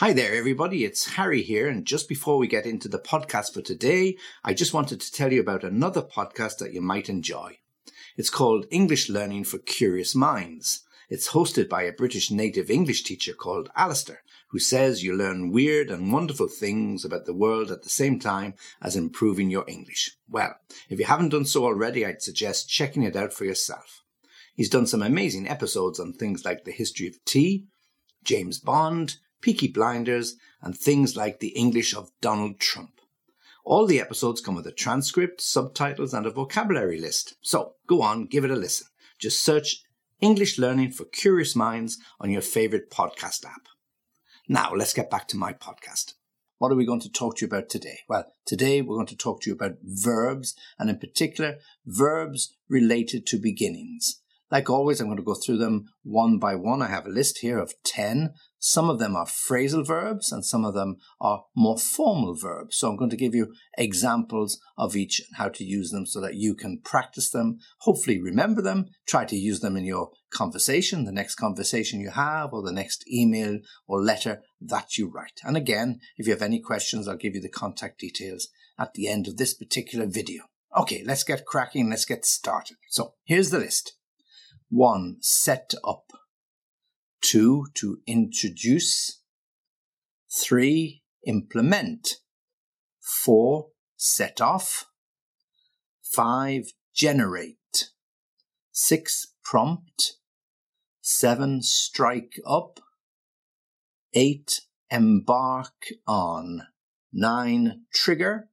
Hi there, everybody. It's Harry here. And just before we get into the podcast for today, I just wanted to tell you about another podcast that you might enjoy. It's called English Learning for Curious Minds. It's hosted by a British native English teacher called Alistair, who says you learn weird and wonderful things about the world at the same time as improving your English. Well, if you haven't done so already, I'd suggest checking it out for yourself. He's done some amazing episodes on things like the history of tea, James Bond, Peaky Blinders, and things like the English of Donald Trump. All the episodes come with a transcript, subtitles, and a vocabulary list. So go on, give it a listen. Just search English Learning for Curious Minds on your favorite podcast app. Now, let's get back to my podcast. What are we going to talk to you about today? Well, today we're going to talk to you about verbs, and in particular, verbs related to beginnings. Like always, I'm going to go through them one by one. I have a list here of 10. Some of them are phrasal verbs and some of them are more formal verbs. So I'm going to give you examples of each and how to use them so that you can practice them, hopefully remember them, try to use them in your conversation, the next conversation you have, or the next email or letter that you write. And again, if you have any questions, I'll give you the contact details at the end of this particular video. Okay, let's get cracking. Let's get started. So here's the list. 1. Set up. 2. To introduce. 3. Implement. 4. Set off. 5. Generate. 6. Prompt. 7. Strike up. 8. Embark on. 9. Trigger.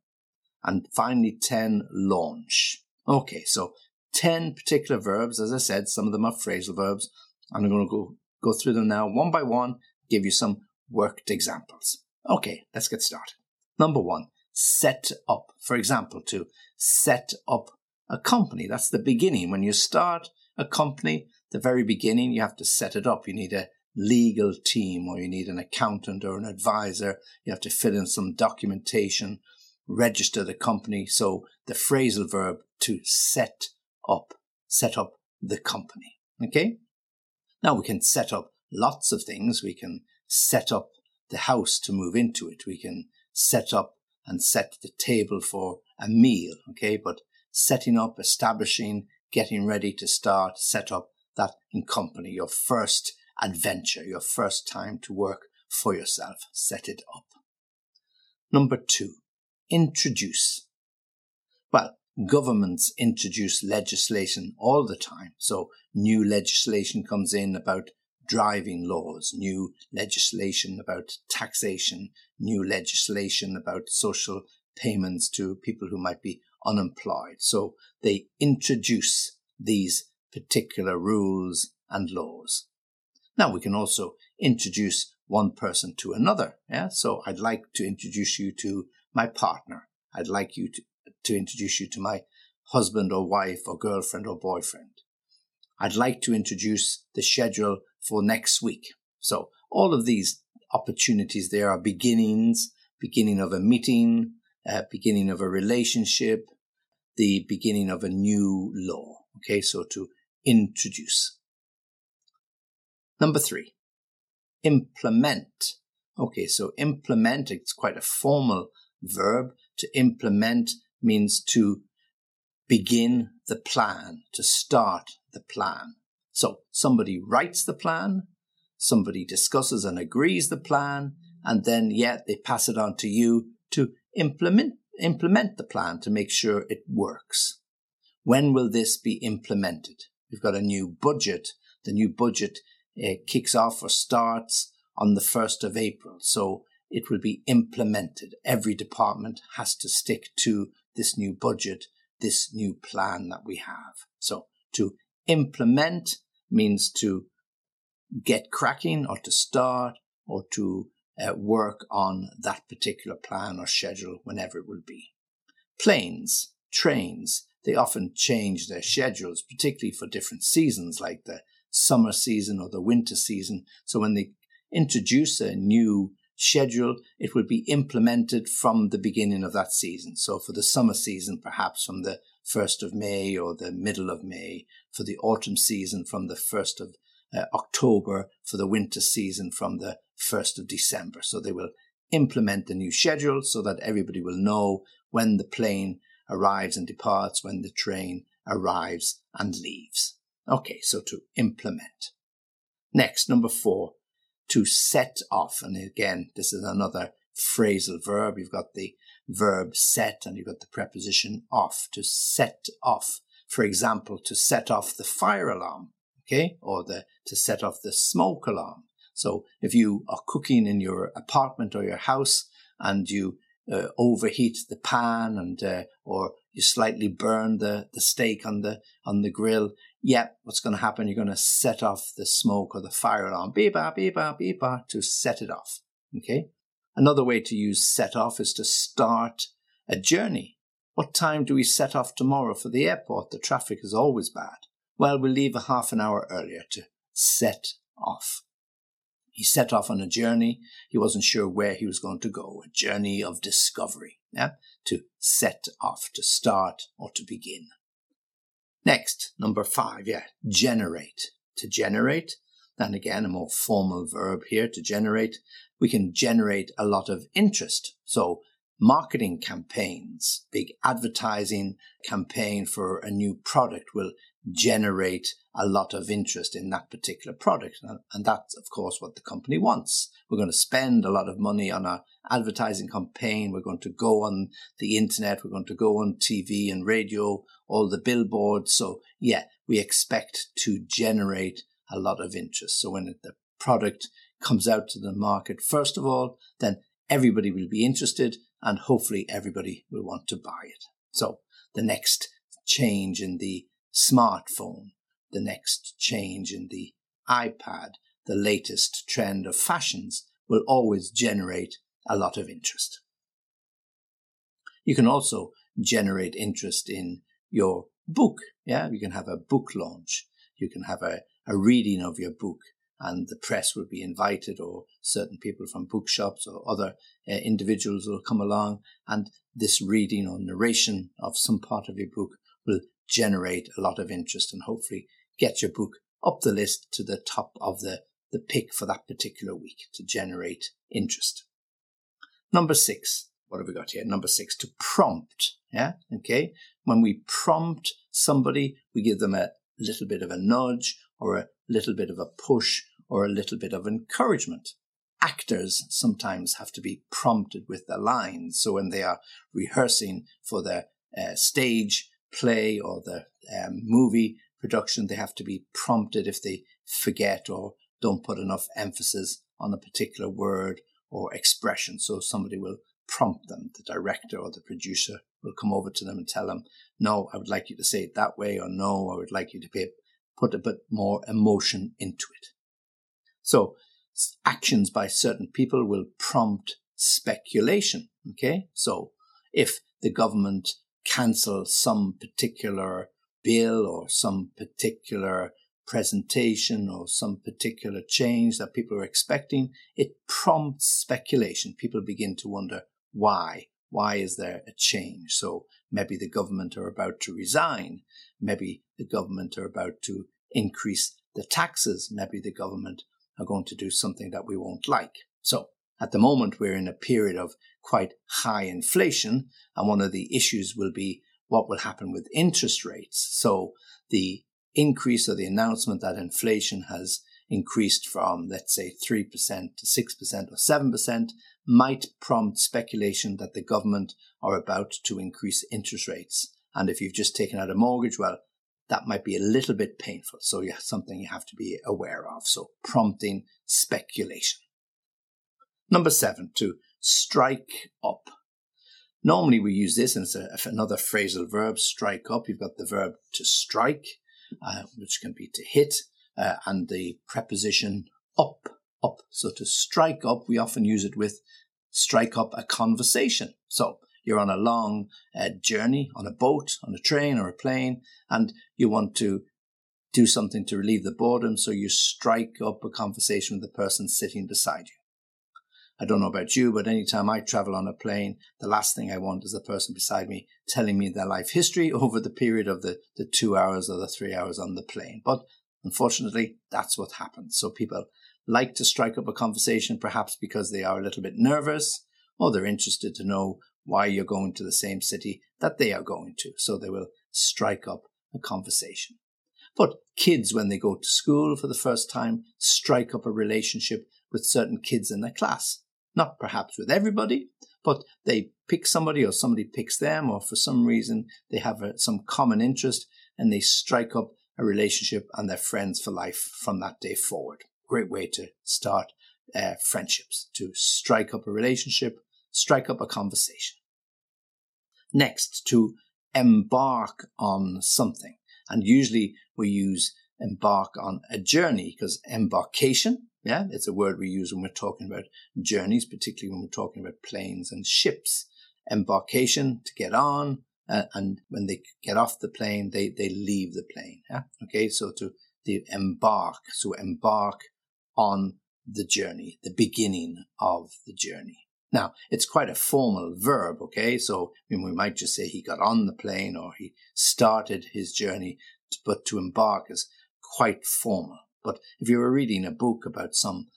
And finally 10. Launch. Okay, so 10 particular verbs. As I said, some of them are phrasal verbs. And I'm going to go, go through them now one by one, give you some worked examples. Okay, let's get started. Number one, set up. For example, to set up a company. That's the beginning. When you start a company, the very beginning, you have to set it up. You need a legal team or you need an accountant or an advisor. You have to fill in some documentation, register the company. So the phrasal verb to set up, set up the company. Okay? Now we can set up lots of things. We can set up the house to move into it. We can set up and set the table for a meal. Okay? But setting up, establishing, getting ready to start, set up that in company, your first adventure, your first time to work for yourself, set it up. Number two, introduce. Well, governments introduce legislation all the time. So new legislation comes in about driving laws, new legislation about taxation, new legislation about social payments to people who might be unemployed. So they introduce these particular rules and laws. Now we can also introduce one person to another. Yeah. So I'd like to introduce you to my partner. I'd like you to to introduce you to my husband or wife or girlfriend or boyfriend. I'd like to introduce the schedule for next week. So all of these opportunities there are beginnings, beginning of a meeting, uh, beginning of a relationship, the beginning of a new law. Okay, so to introduce. Number three, implement. Okay, so implement, it's quite a formal verb. To implement means to begin the plan, to start the plan. So somebody writes the plan, somebody discusses and agrees the plan, and then yet they pass it on to you to implement implement the plan to make sure it works. When will this be implemented? We've got a new budget. The new budget uh, kicks off or starts on the 1st of April. So it will be implemented. Every department has to stick to this new budget, this new plan that we have. So to implement means to get cracking or to start or to uh, work on that particular plan or schedule whenever it will be. Planes, trains, they often change their schedules, particularly for different seasons like the summer season or the winter season. So when they introduce a new schedule, it will be implemented from the beginning of that season. So for the summer season, perhaps from the 1st of May or the middle of May. For the autumn season, from the 1st of uh, October for the winter season from the 1st of December. So they will implement the new schedule so that everybody will know when the plane arrives and departs, when the train arrives and leaves. Okay, so to implement. Next, number four, to set off. And again, this is another phrasal verb. You've got the verb set and you've got the preposition off to set off. For example, to set off the fire alarm, okay, or the to set off the smoke alarm. So if you are cooking in your apartment or your house and you uh, overheat the pan and uh, or you slightly burn the, the steak on the on the grill, yeah, what's going to happen? You're going to set off the smoke or the fire alarm, beep-a, ah, beep-a, ah, beep-a, ah, to set it off. Okay. Another way to use set off is to start a journey. What time do we set off tomorrow for the airport? The traffic is always bad. Well, we'll leave a half an hour earlier to set off. He set off on a journey. He wasn't sure where he was going to go, a journey of discovery, yeah? to set off, to start or to begin. Next, number five, yeah, generate. To generate, then again, a more formal verb here, to generate, we can generate a lot of interest. So marketing campaigns, big advertising campaign for a new product will generate a lot of interest in that particular product. And that's, of course, what the company wants. We're going to spend a lot of money on our advertising campaign. We're going to go on the internet. We're going to go on TV and radio, all the billboards. So yeah, we expect to generate a lot of interest. So when the product comes out to the market, first of all, then everybody will be interested and hopefully everybody will want to buy it. So the next change in the smartphone, the next change in the iPad, the latest trend of fashions will always generate a lot of interest. You can also generate interest in your book. Yeah, you can have a book launch. You can have a, a reading of your book and the press will be invited or certain people from bookshops or other uh, individuals will come along and this reading or narration of some part of your book will generate a lot of interest and hopefully get your book up the list to the top of the, the pick for that particular week to generate interest. Number six, what have we got here? Number six, to prompt. Yeah. Okay. When we prompt somebody, we give them a little bit of a nudge or a little bit of a push or a little bit of encouragement. Actors sometimes have to be prompted with their lines. So when they are rehearsing for their uh, stage play or the um, movie production, they have to be prompted if they forget or don't put enough emphasis on a particular word or expression. So somebody will prompt them. The director or the producer will come over to them and tell them, no, I would like you to say it that way, or no, I would like you to put a bit more emotion into it. So actions by certain people will prompt speculation. Okay. So if the government cancel some particular bill or some particular presentation or some particular change that people are expecting, it prompts speculation. People begin to wonder why. Why is there a change? So maybe the government are about to resign. Maybe the government are about to increase the taxes. Maybe the government are going to do something that we won't like. So at the moment, we're in a period of quite high inflation. And one of the issues will be what will happen with interest rates. So the increase or the announcement that inflation has increased from, let's say, 3% to 6% or 7% might prompt speculation that the government are about to increase interest rates. And if you've just taken out a mortgage, well, that might be a little bit painful. So yeah, something you have to be aware of. So prompting speculation. Number seven, to strike up. Normally we use this, and it's a, another phrasal verb, strike up. You've got the verb to strike, uh, which can be to hit, uh, and the preposition up, up. So to strike up, we often use it with strike up a conversation. So you're on a long uh, journey on a boat, on a train or a plane, and you want to do something to relieve the boredom. So you strike up a conversation with the person sitting beside you. I don't know about you, but anytime I travel on a plane, the last thing I want is the person beside me telling me their life history over the period of the, the two hours or the three hours on the plane. But Unfortunately, that's what happens. So people like to strike up a conversation, perhaps because they are a little bit nervous or they're interested to know why you're going to the same city that they are going to. So they will strike up a conversation. But kids, when they go to school for the first time, strike up a relationship with certain kids in their class. Not perhaps with everybody, but they pick somebody or somebody picks them, or for some reason they have a, some common interest and they strike up a relationship and they're friends for life from that day forward. Great way to start uh, friendships, to strike up a relationship, strike up a conversation. Next, to embark on something. And usually we use embark on a journey because embarkation, yeah, it's a word we use when we're talking about journeys, particularly when we're talking about planes and ships. Embarkation to get on, uh, and when they get off the plane, they, they leave the plane. Yeah? Okay, so to the embark, so embark on the journey, the beginning of the journey. Now, it's quite a formal verb, okay? So I mean, we might just say he got on the plane or he started his journey, but to embark is quite formal. But if you were reading a book about some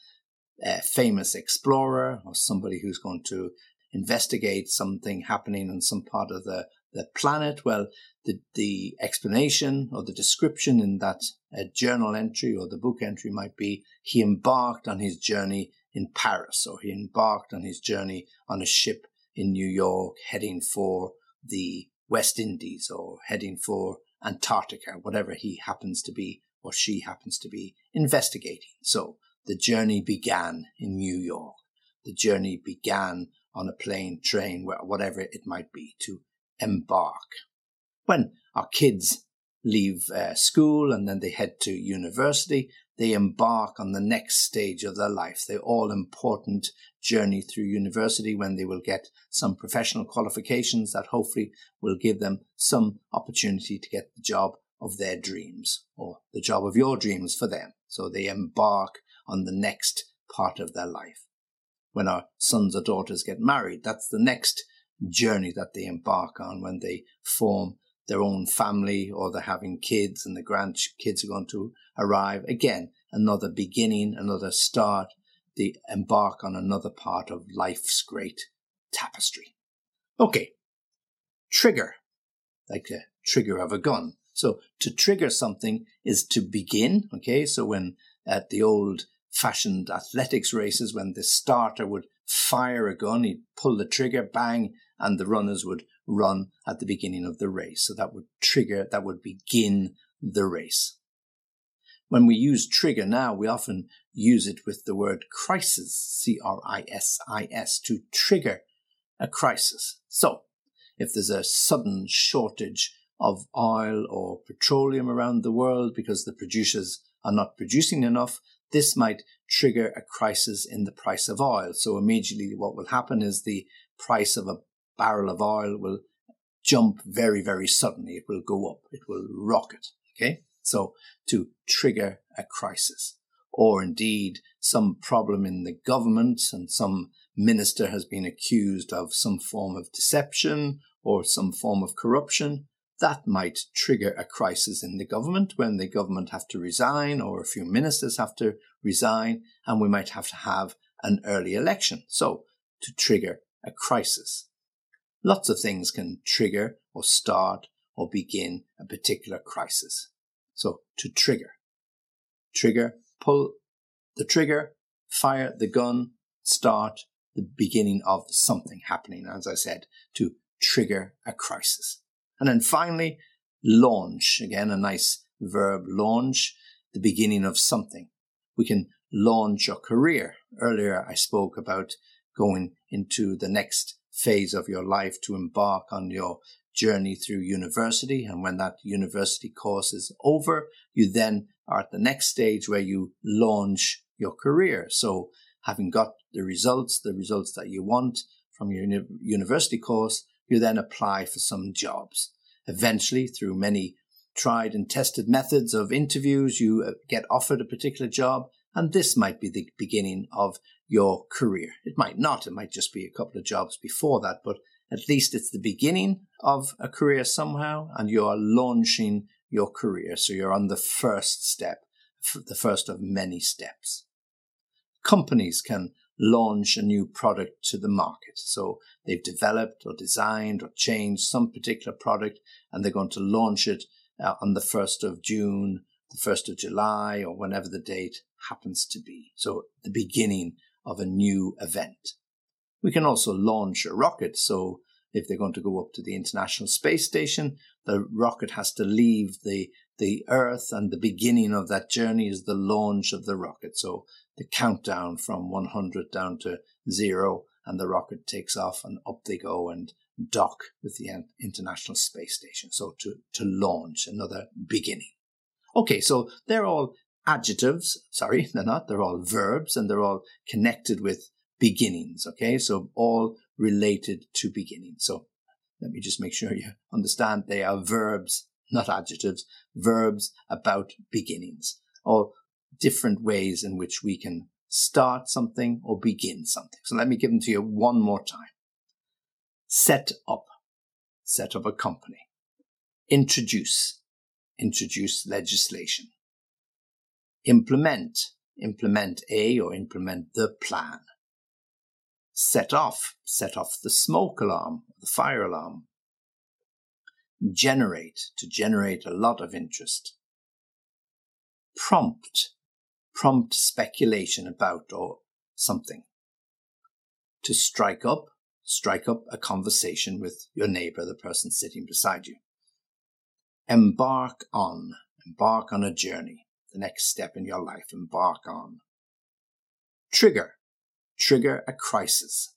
uh, famous explorer or somebody who's going to investigate something happening in some part of the, the planet, well, the, the explanation or the description in that uh, journal entry or the book entry might be he embarked on his journey in Paris, or he embarked on his journey on a ship in New York heading for the West Indies or heading for Antarctica, whatever he happens to be or she happens to be investigating. So the journey began in New York. The journey began on a plane, train, whatever it might be, to embark. When our kids leave uh, school and then they head to university, they embark on the next stage of their life, the all important journey through university when they will get some professional qualifications that hopefully will give them some opportunity to get the job of their dreams or the job of your dreams for them. So they embark on the next part of their life. When our sons or daughters get married, that's the next journey that they embark on when they form their own family or they're having kids and the grandkids are going to arrive. Again, another beginning, another start. They embark on another part of life's great tapestry. Okay. Trigger. Like the trigger of a gun. So to trigger something is to begin. Okay. So when at the old fashioned athletics races, when the starter would fire a gun, he'd pull the trigger, bang, and the runners would run at the beginning of the race. So that would trigger, that would begin the race. When we use trigger now, we often use it with the word crisis, C-R-I-S-I-S, to trigger a crisis. So, if there's a sudden shortage of oil or petroleum around the world because the producers are not producing enough, this might trigger a crisis in the price of oil. So immediately what will happen is the price of a barrel of oil will jump very, very suddenly. It will go up. It will rocket. Okay. So to trigger a crisis or indeed some problem in the government and some minister has been accused of some form of deception or some form of corruption, that might trigger a crisis in the government when the government have to resign or a few ministers have to resign and we might have to have an early election. So to trigger a crisis. Lots of things can trigger or start or begin a particular crisis. So to trigger, trigger, pull the trigger, fire the gun, start the beginning of something happening, as I said, to trigger a crisis. And then finally, launch. Again, a nice verb, launch, the beginning of something. We can launch a career. Earlier, I spoke about going into the next phase of your life to embark on your journey through university. And when that university course is over, you then are at the next stage where you launch your career. So having got the results, the results that you want from your uni- university course, you then apply for some jobs. Eventually, through many tried and tested methods of interviews, you uh, get offered a particular job. And this might be the beginning of your career. It might not. It might just be a couple of jobs before that, but at least it's the beginning of a career somehow, and you are launching your career. So you're on the first step the first of many steps. Companies can launch a new product to the market. So they've developed or designed or changed some particular product and they're going to launch it uh, on the 1st of June, the 1st of July, or whenever the date happens to be. So the beginning of a new event. We can also launch a rocket. So if they're going to go up to the International Space Station, the rocket has to leave the, the Earth and the beginning of that journey is the launch of the rocket. So the countdown from 100 down to zero and the rocket takes off and up they go and dock with the International Space Station. So to, to launch another beginning. Okay, so they're all adjectives. Sorry, they're not. They're all verbs and they're all connected with beginnings. Okay, so all related to beginnings. So let me just make sure you understand they are verbs, not adjectives, verbs about beginnings or different ways in which we can start something or begin something. So let me give them to you one more time. Set up, set up a company. Introduce, introduce legislation. Implement, implement a or implement the plan set off, set off the smoke alarm, the fire alarm. Generate, to generate a lot of interest. Prompt, prompt speculation about or something. To strike up, strike up a conversation with your neighbor, the person sitting beside you. Embark on, embark on a journey, the next step in your life, embark on. Trigger, trigger a crisis,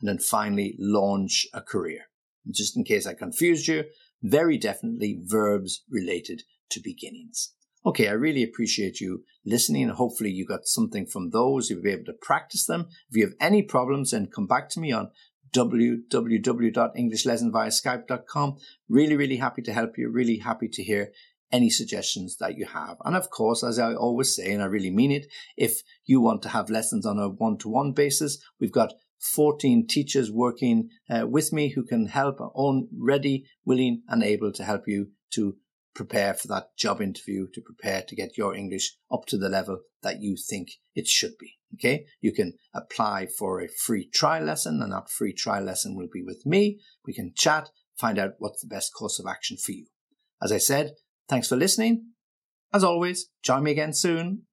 and then finally launch a career. And just in case I confused you, very definitely verbs related to beginnings. Okay, I really appreciate you listening. Hopefully, you got something from those. You'll be able to practice them. If you have any problems, then come back to me on www.englishlessonviaskype.com. Really, really happy to help you. Really happy to hear any suggestions that you have. And of course, as I always say, and I really mean it, if you want to have lessons on a one to one basis, we've got 14 teachers working uh, with me who can help, on ready, willing, and able to help you to prepare for that job interview, to prepare to get your English up to the level that you think it should be. Okay. You can apply for a free trial lesson and that free trial lesson will be with me. We can chat, find out what's the best course of action for you. As I said, Thanks for listening. As always, join me again soon